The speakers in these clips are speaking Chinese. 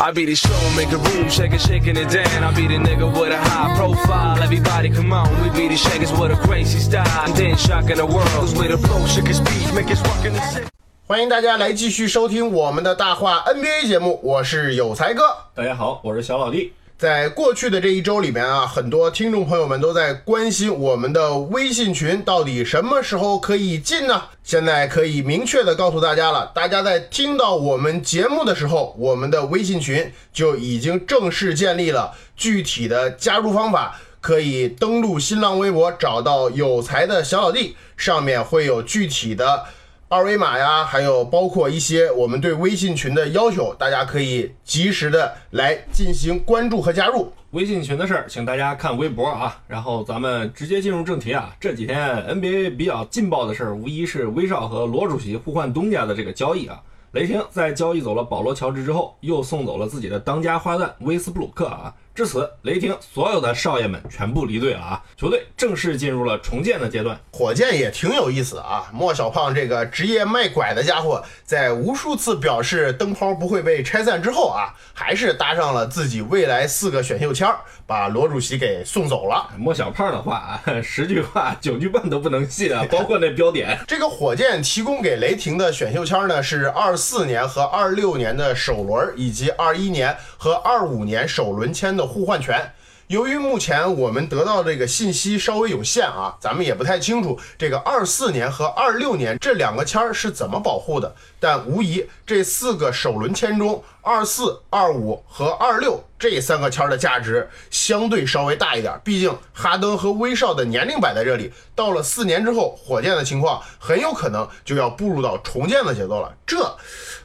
I be the show, make a room, shake it, shaking it down. I be the nigga with a high profile. Everybody come on, we be the shakers with a crazy style. And then shocking the world, cause we the flow, shake his beat, make his walking the city. 欢迎大家来继续收听我们的大话 NBA 节目，我是有才哥。大家好，我是小老弟。在过去的这一周里面啊，很多听众朋友们都在关心我们的微信群到底什么时候可以进呢？现在可以明确的告诉大家了，大家在听到我们节目的时候，我们的微信群就已经正式建立了。具体的加入方法可以登录新浪微博，找到有才的小老弟，上面会有具体的。二维码呀，还有包括一些我们对微信群的要求，大家可以及时的来进行关注和加入。微信群的事儿，请大家看微博啊。然后咱们直接进入正题啊。这几天 NBA 比较劲爆的事儿，无疑是威少和罗主席互换东家的这个交易啊。雷霆在交易走了保罗·乔治之后，又送走了自己的当家花旦威斯布鲁克啊。至此，雷霆所有的少爷们全部离队了啊，球队正式进入了重建的阶段。火箭也挺有意思啊，莫小胖这个职业卖拐的家伙，在无数次表示灯泡不会被拆散之后啊，还是搭上了自己未来四个选秀签儿，把罗主席给送走了。莫小胖的话啊，十句话九句半都不能信啊，包括那标点。这个火箭提供给雷霆的选秀签呢，是二四年和二六年的首轮，以及二一年和二五年首轮签的互换权。由于目前我们得到这个信息稍微有限啊，咱们也不太清楚这个二四年和二六年这两个签是怎么保护的。但无疑，这四个首轮签中，二四、二五和二六这三个签的价值相对稍微大一点。毕竟哈登和威少的年龄摆在这里，到了四年之后，火箭的情况很有可能就要步入到重建的节奏了。这，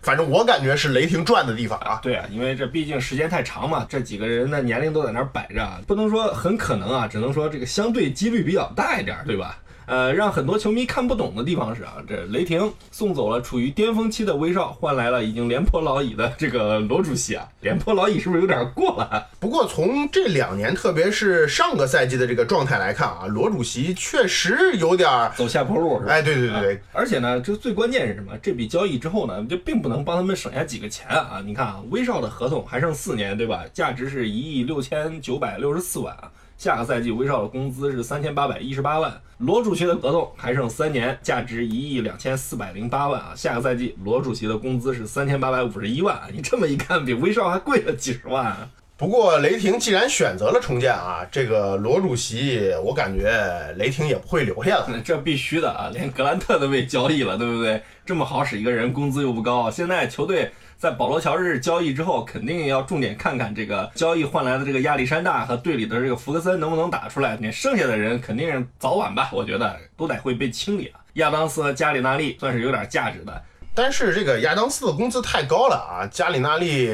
反正我感觉是雷霆赚的地方啊。对啊，因为这毕竟时间太长嘛，这几个人的年龄都在那儿摆着，不能说很可能啊，只能说这个相对几率比较大一点，对吧？呃，让很多球迷看不懂的地方是啊，这雷霆送走了处于巅峰期的威少，换来了已经廉颇老矣的这个罗主席啊。廉颇老矣是不是有点过了？不过从这两年，特别是上个赛季的这个状态来看啊，罗主席确实有点走下坡路是吧？哎，对对对对，而且呢，这最关键是什么？这笔交易之后呢，就并不能帮他们省下几个钱啊。你看啊，威少的合同还剩四年，对吧？价值是一亿六千九百六十四万啊。下个赛季威少的工资是三千八百一十八万，罗主席的合同还剩三年，价值一亿两千四百零八万啊。下个赛季罗主席的工资是三千八百五十一万，你这么一看，比威少还贵了几十万啊。不过雷霆既然选择了重建啊，这个罗主席，我感觉雷霆也不会留下了。这必须的啊，连格兰特都被交易了，对不对？这么好使一个人，工资又不高，现在球队。在保罗·乔治交易之后，肯定要重点看看这个交易换来的这个亚历山大和队里的这个福克森能不能打出来。你剩下的人肯定早晚吧，我觉得都得会被清理啊。亚当斯和加里纳利算是有点价值的，但是这个亚当斯的工资太高了啊，加里纳利。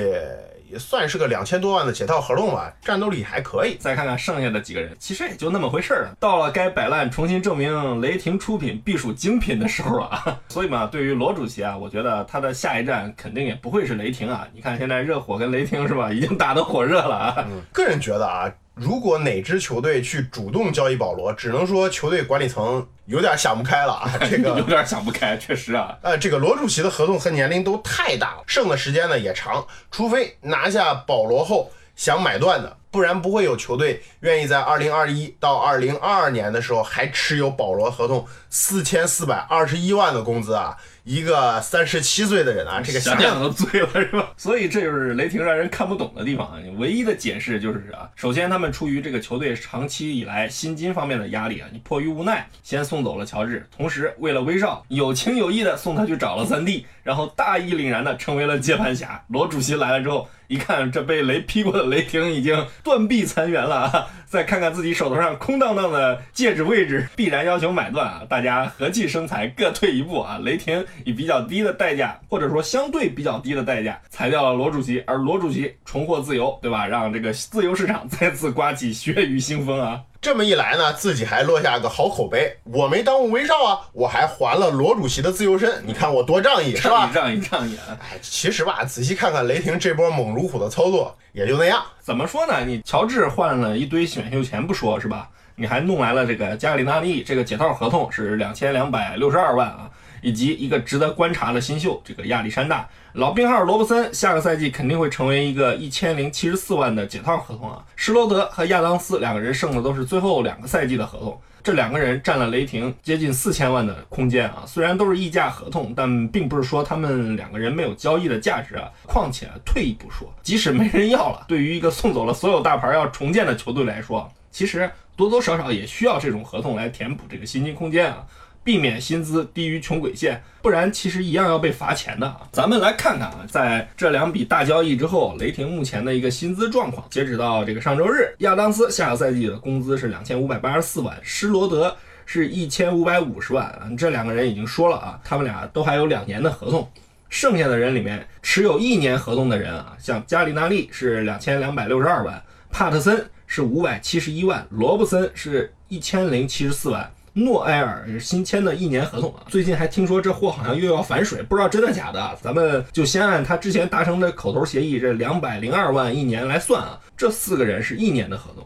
也算是个两千多万的解套合同吧，战斗力还可以。再看看剩下的几个人，其实也就那么回事儿了。到了该摆烂、重新证明雷霆出品必属精品的时候了啊！所以嘛，对于罗主席啊，我觉得他的下一站肯定也不会是雷霆啊。你看现在热火跟雷霆是吧，已经打得火热了啊。嗯，个人觉得啊。如果哪支球队去主动交易保罗，只能说球队管理层有点想不开了啊！这个有点想不开，确实啊。呃，这个罗主席的合同和年龄都太大了，剩的时间呢也长，除非拿下保罗后想买断的，不然不会有球队愿意在二零二一到二零二二年的时候还持有保罗合同四千四百二十一万的工资啊！一个三十七岁的人啊，这个想想都醉了是吧？所以这就是雷霆让人看不懂的地方啊。唯一的解释就是啊，首先他们出于这个球队长期以来薪金方面的压力啊，你迫于无奈先送走了乔治，同时为了威少有情有义的送他去找了三弟，然后大义凛然的成为了接盘侠。罗主席来了之后，一看这被雷劈过的雷霆已经断臂残垣了啊！再看看自己手头上空荡荡的戒指位置，必然要求买断啊！大家和气生财，各退一步啊！雷霆以比较低的代价，或者说相对比较低的代价裁掉了罗主席，而罗主席重获自由，对吧？让这个自由市场再次刮起血雨腥风啊！这么一来呢，自己还落下个好口碑。我没耽误威少啊，我还还了罗主席的自由身。你看我多仗义，是吧？仗义仗义啊！哎，其实吧，仔细看看雷霆这波猛如虎的操作，也就那样。怎么说呢？你乔治换了一堆选秀权不说，是吧？你还弄来了这个加里纳利，这个解套合同是两千两百六十二万啊。以及一个值得观察的新秀，这个亚历山大老病号罗伯森，下个赛季肯定会成为一个一千零七十四万的解套合同啊。施罗德和亚当斯两个人剩的都是最后两个赛季的合同，这两个人占了雷霆接近四千万的空间啊。虽然都是溢价合同，但并不是说他们两个人没有交易的价值啊。况且退一步说，即使没人要了，对于一个送走了所有大牌要重建的球队来说，其实多多少少也需要这种合同来填补这个薪金空间啊。避免薪资低于穷鬼线，不然其实一样要被罚钱的啊！咱们来看看啊，在这两笔大交易之后，雷霆目前的一个薪资状况。截止到这个上周日，亚当斯下个赛季的工资是两千五百八十四万，施罗德是一千五百五十万啊。这两个人已经说了啊，他们俩都还有两年的合同。剩下的人里面持有一年合同的人啊，像加里纳利是两千两百六十二万，帕特森是五百七十一万，罗布森是一千零七十四万。诺埃尔新签的一年合同啊，最近还听说这货好像又要反水，不知道真的假的。咱们就先按他之前达成的口头协议这两百零二万一年来算啊，这四个人是一年的合同，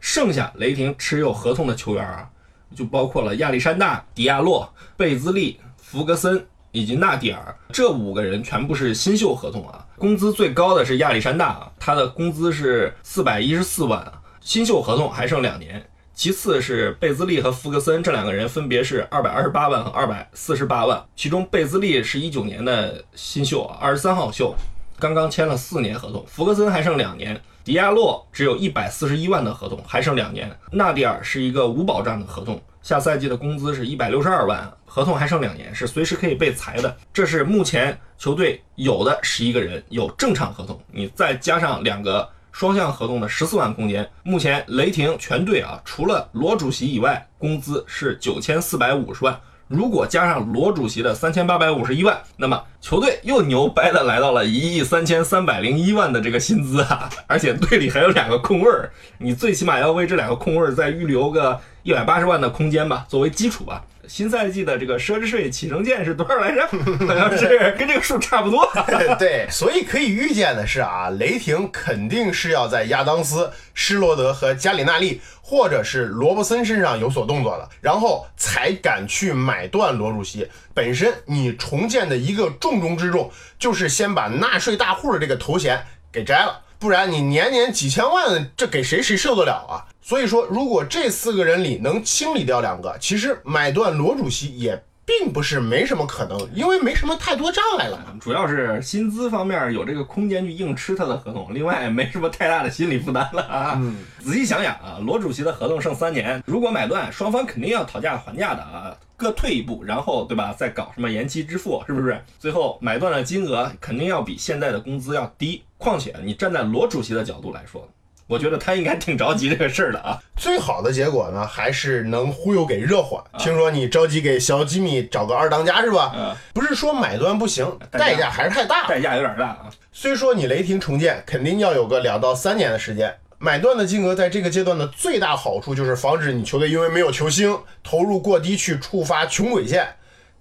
剩下雷霆持有合同的球员啊，就包括了亚历山大、迪亚洛、贝兹利、弗格森以及纳迪尔这五个人全部是新秀合同啊，工资最高的是亚历山大啊，他的工资是四百一十四万啊，新秀合同还剩两年。其次是贝兹利和福格森这两个人分别是二百二十八万和二百四十八万，其中贝兹利是一九年的新秀啊，二十三号秀，刚刚签了四年合同。福格森还剩两年，迪亚洛只有一百四十一万的合同，还剩两年。纳迪尔是一个无保障的合同，下赛季的工资是一百六十二万，合同还剩两年，是随时可以被裁的。这是目前球队有的十一个人有正常合同，你再加上两个。双向合同的十四万空间，目前雷霆全队啊，除了罗主席以外，工资是九千四百五十万。如果加上罗主席的三千八百五十一万，那么球队又牛掰的来到了一亿三千三百零一万的这个薪资啊！而且队里还有两个空位儿，你最起码要为这两个空位儿再预留个一百八十万的空间吧，作为基础吧。新赛季的这个奢侈税启程键是多少来着？好像是跟这个数差不多。对，所以可以预见的是啊，雷霆肯定是要在亚当斯、施罗德和加里纳利，或者是罗伯森身上有所动作了，然后才敢去买断罗主席。本身你重建的一个重中之重，就是先把纳税大户的这个头衔给摘了。不然你年年几千万，这给谁谁受得了啊？所以说，如果这四个人里能清理掉两个，其实买断罗主席也并不是没什么可能，因为没什么太多障碍了。主要是薪资方面有这个空间去硬吃他的合同，另外没什么太大的心理负担了啊。仔细想想啊，罗主席的合同剩三年，如果买断，双方肯定要讨价还价的啊。各退一步，然后对吧？再搞什么延期支付，是不是？最后买断的金额肯定要比现在的工资要低。况且你站在罗主席的角度来说，我觉得他应该挺着急这个事儿的啊。最好的结果呢，还是能忽悠给热火。听说你着急给小吉米找个二当家是吧？不是说买断不行，代价还是太大，代价有点大啊。虽说你雷霆重建肯定要有个两到三年的时间。买断的金额在这个阶段的最大好处就是防止你球队因为没有球星投入过低去触发穷鬼线。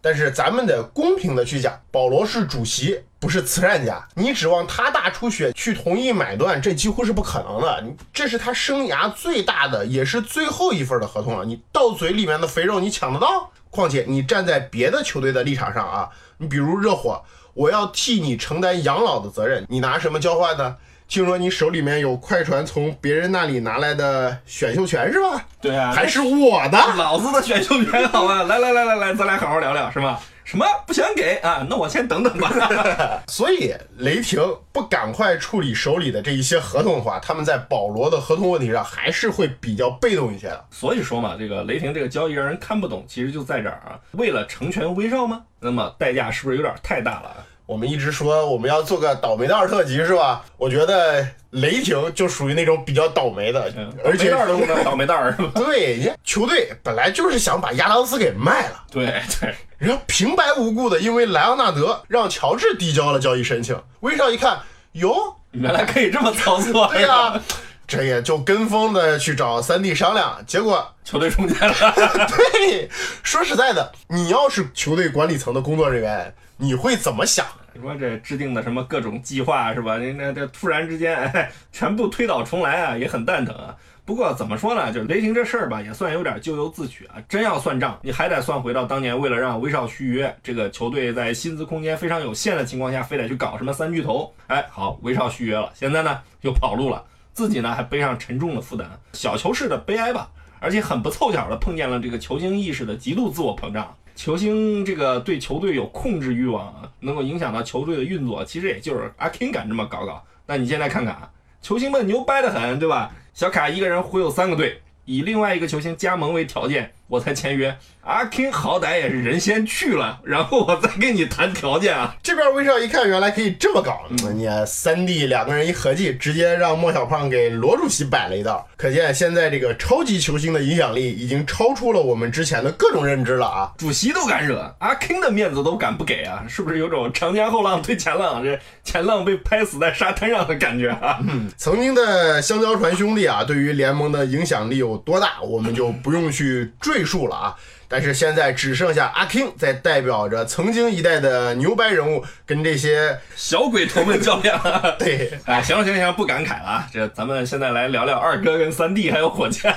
但是咱们得公平的去讲，保罗是主席，不是慈善家，你指望他大出血去同意买断，这几乎是不可能的。你这是他生涯最大的也是最后一份的合同了，你到嘴里面的肥肉你抢得到？况且你站在别的球队的立场上啊，你比如热火，我要替你承担养老的责任，你拿什么交换呢？听说你手里面有快船从别人那里拿来的选秀权是吧？对啊，还是我的，老子的选秀权，好吧？来来来来来，咱俩好好聊聊，是吧？什么不想给啊？那我先等等吧。所以雷霆不赶快处理手里的这一些合同的话，他们在保罗的合同问题上还是会比较被动一些的。所以说嘛，这个雷霆这个交易让人看不懂，其实就在这儿啊，为了成全威少吗？那么代价是不是有点太大了？我们一直说我们要做个倒霉蛋儿特辑是吧？我觉得雷霆就属于那种比较倒霉的，而且倒霉蛋都不能 倒霉蛋儿是吧？对，人家球队本来就是想把亚当斯给卖了，对对，然后平白无故的因为莱昂纳德让乔治递交了交易申请，威少一看，哟，原来可以这么操作，对呀、这也就跟风的去找三弟商量，结果球队中间了。对，说实在的，你要是球队管理层的工作人员，你会怎么想？你说这制定的什么各种计划是吧？那那这突然之间，哎，全部推倒重来啊，也很蛋疼啊。不过怎么说呢，就是雷霆这事儿吧，也算有点咎由自取啊。真要算账，你还得算回到当年为了让威少续约，这个球队在薪资空间非常有限的情况下，非得去搞什么三巨头。哎，好，威少续约了，现在呢又跑路了，自己呢还背上沉重的负担，小球式的悲哀吧。而且很不凑巧的碰见了这个球星意识的极度自我膨胀。球星这个对球队有控制欲望，能够影响到球队的运作，其实也就是阿 King 敢这么搞搞。那你现在看看啊，球星们牛掰的很，对吧？小卡一个人忽悠三个队，以另外一个球星加盟为条件，我才签约。阿 King 好歹也是人先去了，然后我再跟你谈条件啊。这边威少一看，原来可以这么搞，你三弟两个人一合计，直接让莫小胖给罗主席摆了一道。可见现在这个超级球星的影响力已经超出了我们之前的各种认知了啊！主席都敢惹，阿 King 的面子都敢不给啊？是不是有种长江后浪推前浪，这前浪被拍死在沙滩上的感觉啊？曾经的香蕉船兄弟啊，对于联盟的影响力有多大，我们就不用去赘述了啊。但是现在只剩下阿 King 在代表着曾经一代的牛掰人物，跟这些小鬼头们较量。对哎，行了行了行了，不感慨了啊！这咱们现在来聊聊二哥跟三弟还有火箭。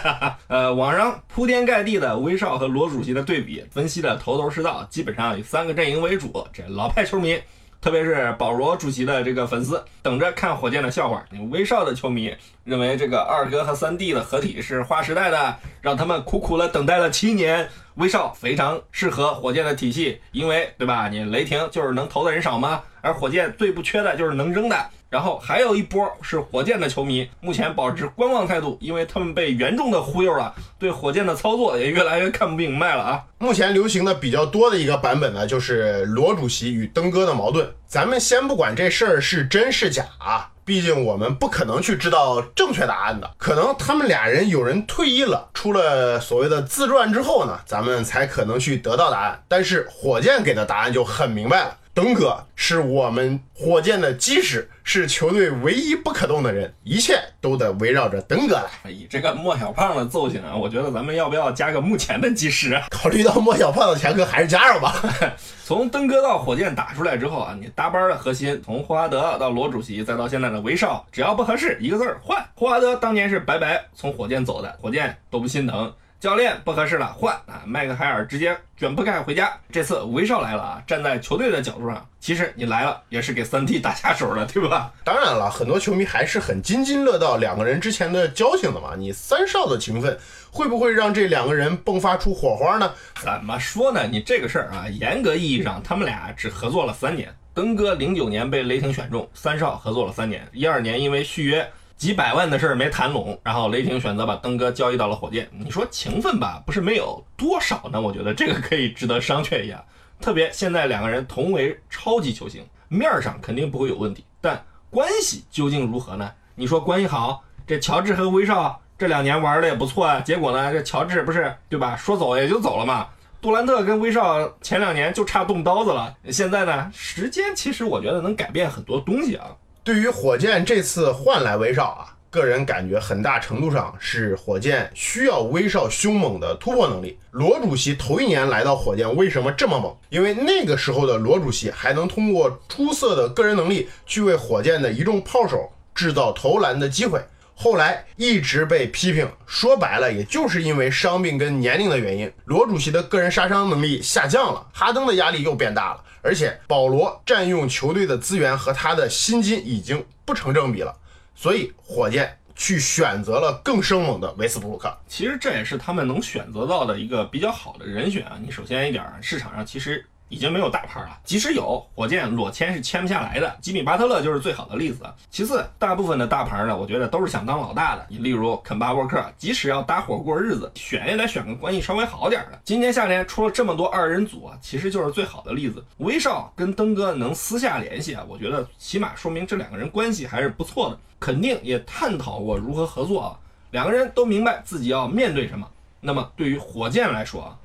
呃，网上铺天盖地的威少和罗主席的对比，分析的头头是道，基本上以三个阵营为主。这老派球迷，特别是保罗主席的这个粉丝，等着看火箭的笑话。威少的球迷认为这个二哥和三弟的合体是划时代的，让他们苦苦的等待了七年。威少非常适合火箭的体系，因为对吧？你雷霆就是能投的人少吗？而火箭最不缺的就是能扔的。然后还有一波是火箭的球迷，目前保持观望态度，因为他们被严重的忽悠了，对火箭的操作也越来越看不明白了啊。目前流行的比较多的一个版本呢，就是罗主席与登哥的矛盾。咱们先不管这事儿是真是假啊，毕竟我们不可能去知道正确答案的。可能他们俩人有人退役了，出了所谓的自传之后呢，咱们才可能去得到答案。但是火箭给的答案就很明白了。登哥是我们火箭的基石，是球队唯一不可动的人，一切都得围绕着登哥来。以这个莫小胖的揍性啊，我觉得咱们要不要加个目前的基石啊？考虑到莫小胖的前科，还是加上吧。从登哥到火箭打出来之后啊，你搭班的核心从霍华德到罗主席，再到现在的威少，只要不合适，一个字儿换。霍华德当年是白白从火箭走的，火箭都不心疼。教练不合适了，换啊！麦克海尔直接卷铺盖回家。这次威少来了啊，站在球队的角度上，其实你来了也是给三 T 打下手的，对吧？当然了，很多球迷还是很津津乐道两个人之前的交情的嘛。你三少的情分会不会让这两个人迸发出火花呢？怎么说呢？你这个事儿啊，严格意义上他们俩只合作了三年。登哥零九年被雷霆选中，三少合作了三年，一二年因为续约。几百万的事儿没谈拢，然后雷霆选择把登哥交易到了火箭。你说情分吧，不是没有多少呢？我觉得这个可以值得商榷一下。特别现在两个人同为超级球星，面上肯定不会有问题，但关系究竟如何呢？你说关系好，这乔治和威少这两年玩的也不错啊，结果呢，这乔治不是对吧？说走也就走了嘛。杜兰特跟威少前两年就差动刀子了，现在呢，时间其实我觉得能改变很多东西啊。对于火箭这次换来威少啊，个人感觉很大程度上是火箭需要威少凶猛的突破能力。罗主席头一年来到火箭为什么这么猛？因为那个时候的罗主席还能通过出色的个人能力去为火箭的一众炮手制造投篮的机会。后来一直被批评，说白了，也就是因为伤病跟年龄的原因，罗主席的个人杀伤能力下降了，哈登的压力又变大了，而且保罗占用球队的资源和他的薪金已经不成正比了，所以火箭去选择了更生猛的维斯布鲁克。其实这也是他们能选择到的一个比较好的人选啊。你首先一点，市场上其实已经没有大牌了，即使有，火箭裸签是签不下来的。吉米巴特勒就是最好的例子。其次，大部分的大牌呢，我觉得都是想当老大的。你例如肯巴沃克，即使要搭伙过日子，选也得选个关系稍微好点的。今年夏天出了这么多二人组啊，其实就是最好的例子。威少跟登哥能私下联系啊，我觉得起码说明这两个人关系还是不错的，肯定也探讨过如何合作啊。两个人都明白自己要面对什么。那么对于火箭来说啊，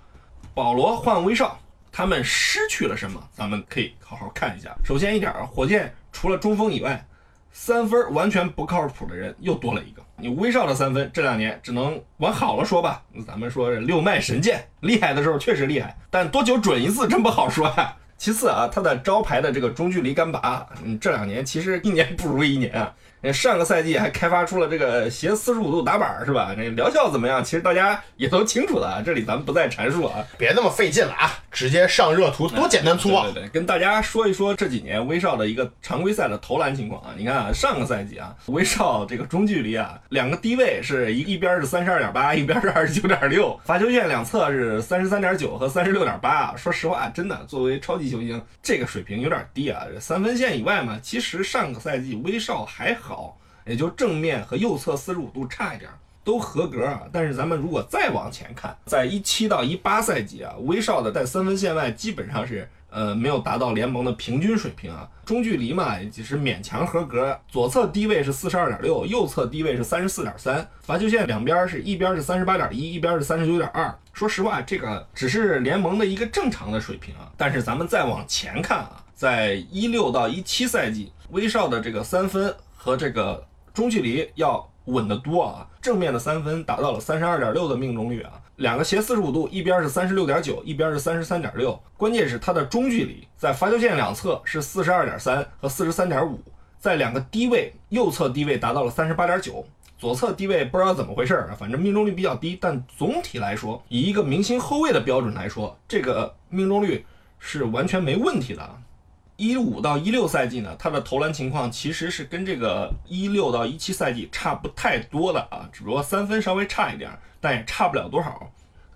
保罗换威少。他们失去了什么？咱们可以好好看一下。首先一点啊，火箭除了中锋以外，三分完全不靠谱的人又多了一个。你威少的三分这两年只能往好了说吧，咱们说六脉神剑，厉害的时候确实厉害，但多久准一次真不好说呀。其次啊，他的招牌的这个中距离干拔，嗯，这两年其实一年不如一年啊。上个赛季还开发出了这个斜四十五度打板，是吧？那疗效怎么样？其实大家也都清楚的，这里咱们不再阐述啊。别那么费劲了啊，直接上热图，多简单粗暴。对对，跟大家说一说这几年威少的一个常规赛的投篮情况啊。你看啊，上个赛季啊，威少这个中距离啊，两个低位是一一边是三十二点八，一边是二十九点六，罚球线两侧是三十三点九和三十六点八。说实话，真的作为超级球星，这个水平有点低啊。三分线以外嘛，其实上个赛季威少还好。好，也就正面和右侧四十五度差一点，都合格啊。但是咱们如果再往前看，在一七到一八赛季啊，威少的在三分线外基本上是呃没有达到联盟的平均水平啊。中距离嘛，也只是勉强合格。左侧低位是四十二点六，右侧低位是三十四点三，罚球线两边是一边是三十八点一，一边是三十九点二。说实话，这个只是联盟的一个正常的水平啊。但是咱们再往前看啊，在一六到一七赛季，威少的这个三分。和这个中距离要稳得多啊！正面的三分达到了三十二点六的命中率啊，两个斜四十五度，一边是三十六点九，一边是三十三点六。关键是它的中距离在罚球线两侧是四十二点三和四十三点五，在两个低位，右侧低位达到了三十八点九，左侧低位不知道怎么回事啊，反正命中率比较低。但总体来说，以一个明星后卫的标准来说，这个命中率是完全没问题的。一五到一六赛季呢，他的投篮情况其实是跟这个一六到一七赛季差不太多的啊，只不过三分稍微差一点，但也差不了多少。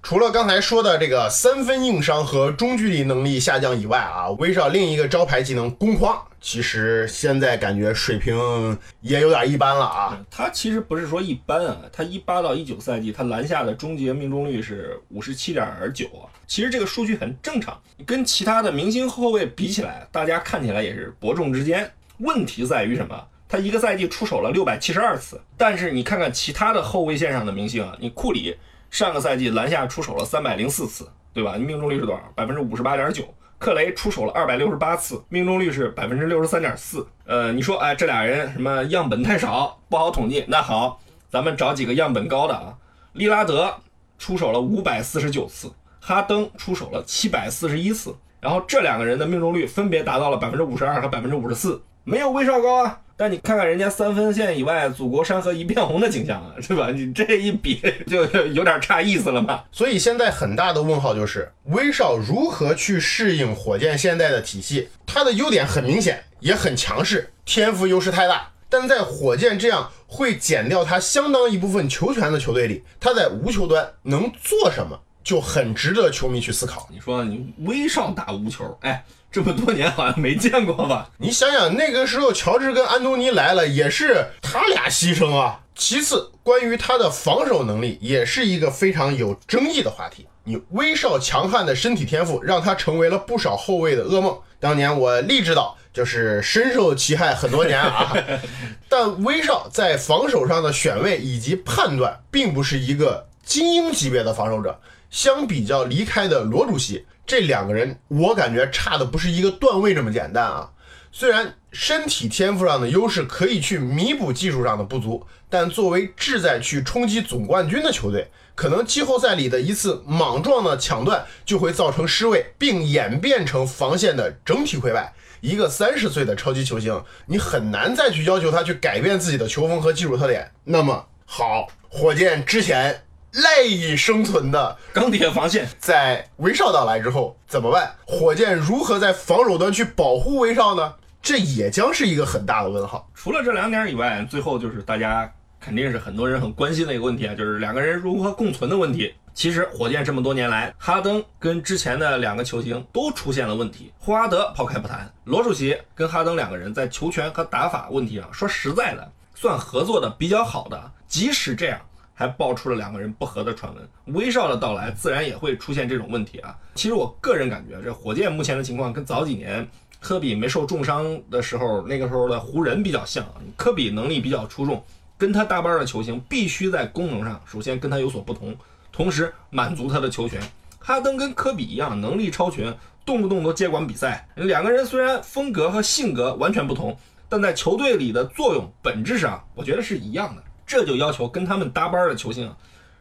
除了刚才说的这个三分硬伤和中距离能力下降以外啊，威少另一个招牌技能攻框，其实现在感觉水平也有点一般了啊。他其实不是说一般啊，他一八到一九赛季他篮下的终结命中率是五十七点九啊，其实这个数据很正常，跟其他的明星后卫比起来，大家看起来也是伯仲之间。问题在于什么？他一个赛季出手了六百七十二次，但是你看看其他的后卫线上的明星啊，你库里。上个赛季篮下出手了三百零四次，对吧？命中率是多少？百分之五十八点九。克雷出手了二百六十八次，命中率是百分之六十三点四。呃，你说，哎，这俩人什么样本太少，不好统计。那好，咱们找几个样本高的啊。利拉德出手了五百四十九次，哈登出手了七百四十一次，然后这两个人的命中率分别达到了百分之五十二和百分之五十四，没有威少高啊。但你看看人家三分线以外，祖国山河一片红的景象啊，是吧？你这一比 就有点差意思了嘛。所以现在很大的问号就是，威少如何去适应火箭现在的体系？他的优点很明显，也很强势，天赋优势太大。但在火箭这样会减掉他相当一部分球权的球队里，他在无球端能做什么，就很值得球迷去思考。你说你威少打无球，哎。这么多年好像没见过吧？你想想，那个时候乔治跟安东尼来了，也是他俩牺牲啊。其次，关于他的防守能力，也是一个非常有争议的话题。你威少强悍的身体天赋，让他成为了不少后卫的噩梦。当年我立志道，就是深受其害很多年啊。但威少在防守上的选位以及判断，并不是一个精英级别的防守者。相比较离开的罗主席。这两个人，我感觉差的不是一个段位这么简单啊。虽然身体天赋上的优势可以去弥补技术上的不足，但作为志在去冲击总冠军的球队，可能季后赛里的一次莽撞的抢断就会造成失位，并演变成防线的整体溃败。一个三十岁的超级球星，你很难再去要求他去改变自己的球风和技术特点。那么好，火箭之前。赖以生存的钢铁防线，在威少到来之后怎么办？火箭如何在防守端去保护威少呢？这也将是一个很大的问号。除了这两点以外，最后就是大家肯定是很多人很关心的一个问题啊，就是两个人如何共存的问题。其实火箭这么多年来，哈登跟之前的两个球星都出现了问题。霍华德抛开不谈，罗主席跟哈登两个人在球权和打法问题上，说实在的，算合作的比较好的。即使这样，还爆出了两个人不和的传闻。威少的到来，自然也会出现这种问题啊。其实我个人感觉，这火箭目前的情况跟早几年科比没受重伤的时候，那个时候的湖人比较像。科比能力比较出众，跟他搭班的球星必须在功能上首先跟他有所不同。同时满足他的球权，哈登跟科比一样能力超群，动不动都接管比赛。两个人虽然风格和性格完全不同，但在球队里的作用本质上，我觉得是一样的。这就要求跟他们搭班的球星啊。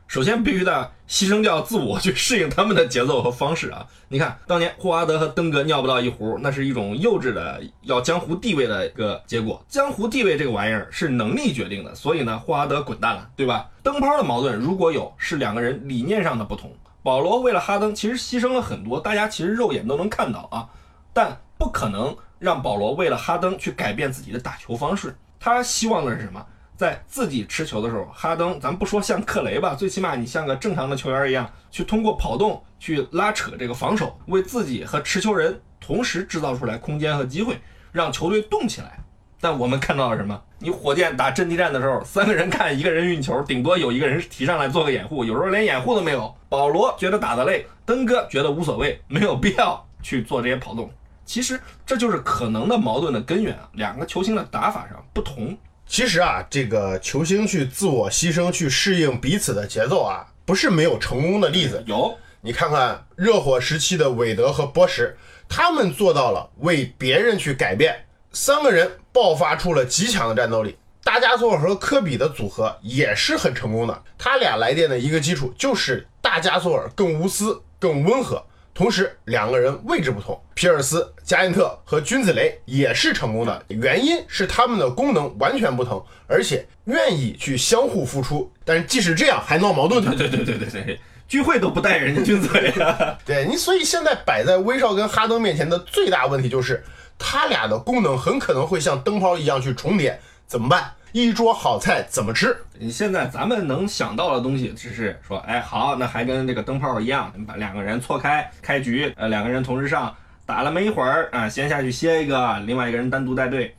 首先必须得牺牲掉自我去适应他们的节奏和方式啊！你看，当年霍华德和登哥尿不到一壶，那是一种幼稚的要江湖地位的一个结果。江湖地位这个玩意儿是能力决定的，所以呢，霍华德滚蛋了，对吧？灯泡的矛盾如果有，是两个人理念上的不同。保罗为了哈登，其实牺牲了很多，大家其实肉眼都能看到啊，但不可能让保罗为了哈登去改变自己的打球方式。他希望的是什么？在自己持球的时候，哈登，咱不说像克雷吧，最起码你像个正常的球员一样，去通过跑动去拉扯这个防守，为自己和持球人同时制造出来空间和机会，让球队动起来。但我们看到了什么？你火箭打阵地战的时候，三个人看一个人运球，顶多有一个人提上来做个掩护，有时候连掩护都没有。保罗觉得打得累，登哥觉得无所谓，没有必要去做这些跑动。其实这就是可能的矛盾的根源啊，两个球星的打法上不同。其实啊，这个球星去自我牺牲，去适应彼此的节奏啊，不是没有成功的例子。有，你看看热火时期的韦德和波什，他们做到了为别人去改变，三个人爆发出了极强的战斗力。大加索尔和科比的组合也是很成功的，他俩来电的一个基础就是大加索尔更无私、更温和。同时，两个人位置不同，皮尔斯、加因特和君子雷也是成功的，原因是他们的功能完全不同，而且愿意去相互付出。但是即使这样，还闹矛盾呢。对对对对对，聚会都不带人家君子雷啊。对你，所以现在摆在威少跟哈登面前的最大问题就是，他俩的功能很可能会像灯泡一样去重叠，怎么办？一桌好菜怎么吃？你现在咱们能想到的东西，只是说，哎，好，那还跟这个灯泡一样，把两个人错开开局，呃，两个人同时上，打了没一会儿啊，先下去歇一个，另外一个人单独带队。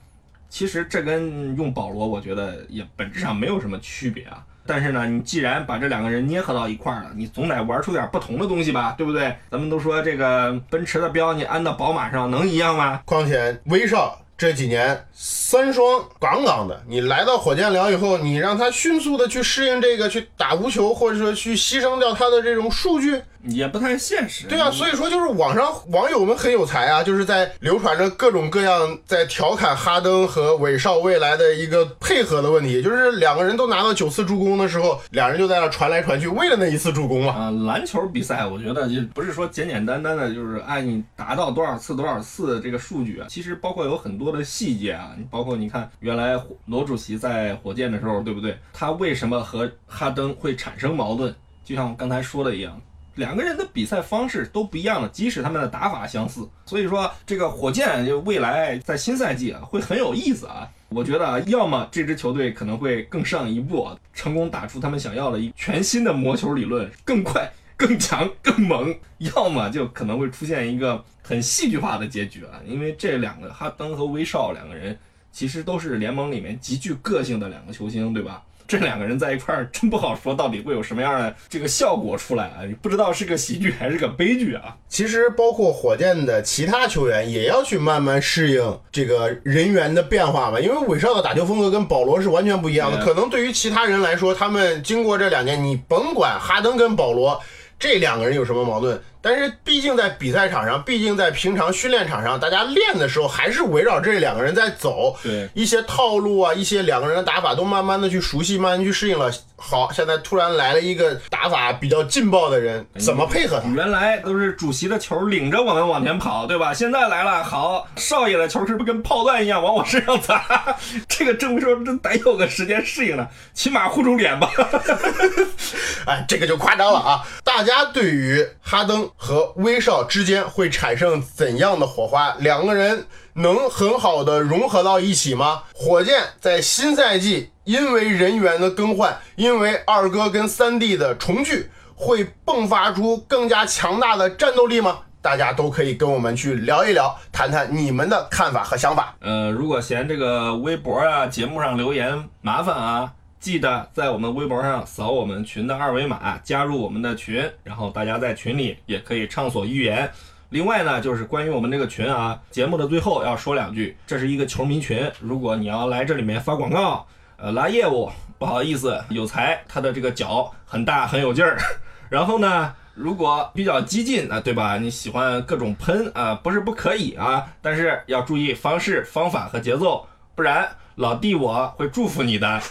其实这跟用保罗，我觉得也本质上没有什么区别啊。但是呢，你既然把这两个人捏合到一块儿了，你总得玩出点不同的东西吧，对不对？咱们都说这个奔驰的标你安到宝马上能一样吗？况且威少。这几年三双杠杠的，你来到火箭聊以后，你让他迅速的去适应这个，去打无球，或者说去牺牲掉他的这种数据。也不太现实，对啊，所以说就是网上网友们很有才啊，就是在流传着各种各样在调侃哈登和韦少未来的一个配合的问题，就是两个人都拿到九次助攻的时候，两人就在那传来传去，为了那一次助攻嘛。啊，篮球比赛我觉得就不是说简简单单的就是按你达到多少次多少次这个数据啊，其实包括有很多的细节啊，你包括你看原来罗主席在火箭的时候，对不对？他为什么和哈登会产生矛盾？就像我刚才说的一样。两个人的比赛方式都不一样了，即使他们的打法相似，所以说这个火箭就未来在新赛季啊会很有意思啊。我觉得啊，要么这支球队可能会更上一步，成功打出他们想要的一全新的魔球理论，更快、更强、更猛；要么就可能会出现一个很戏剧化的结局啊。因为这两个哈登和威少两个人其实都是联盟里面极具个性的两个球星，对吧？这两个人在一块儿真不好说，到底会有什么样的这个效果出来啊？你不知道是个喜剧还是个悲剧啊？其实包括火箭的其他球员也要去慢慢适应这个人员的变化吧，因为韦少的打球风格跟保罗是完全不一样的。可能对于其他人来说，他们经过这两年，你甭管哈登跟保罗这两个人有什么矛盾。但是毕竟在比赛场上，毕竟在平常训练场上，大家练的时候还是围绕这两个人在走，对一些套路啊，一些两个人的打法都慢慢的去熟悉，慢慢去适应了。好，现在突然来了一个打法比较劲爆的人，怎么配合他？原来都是主席的球领着我们往前跑，对吧？现在来了，好，少爷的球是不是跟炮弹一样往我身上砸？这个郑说真得有个时间适应了，起码护住脸吧。哎，这个就夸张了啊！大家对于哈登。和威少之间会产生怎样的火花？两个人能很好的融合到一起吗？火箭在新赛季因为人员的更换，因为二哥跟三弟的重聚，会迸发出更加强大的战斗力吗？大家都可以跟我们去聊一聊，谈谈你们的看法和想法。呃，如果嫌这个微博啊、节目上留言麻烦啊，记得在我们微博上扫我们群的二维码，加入我们的群，然后大家在群里也可以畅所欲言。另外呢，就是关于我们这个群啊，节目的最后要说两句，这是一个球迷群，如果你要来这里面发广告，呃，拉业务，不好意思，有才他的这个脚很大很有劲儿，然后呢。如果比较激进啊，对吧？你喜欢各种喷啊，不是不可以啊，但是要注意方式、方法和节奏，不然老弟我会祝福你的。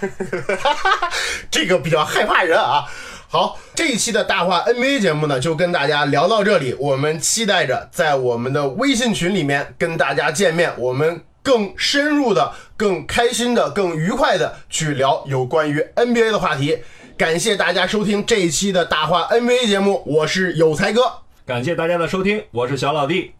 这个比较害怕人啊。好，这一期的大话 NBA 节目呢，就跟大家聊到这里。我们期待着在我们的微信群里面跟大家见面，我们更深入的、更开心的、更愉快的去聊有关于 NBA 的话题。感谢大家收听这一期的大话 NBA 节目，我是有才哥。感谢大家的收听，我是小老弟。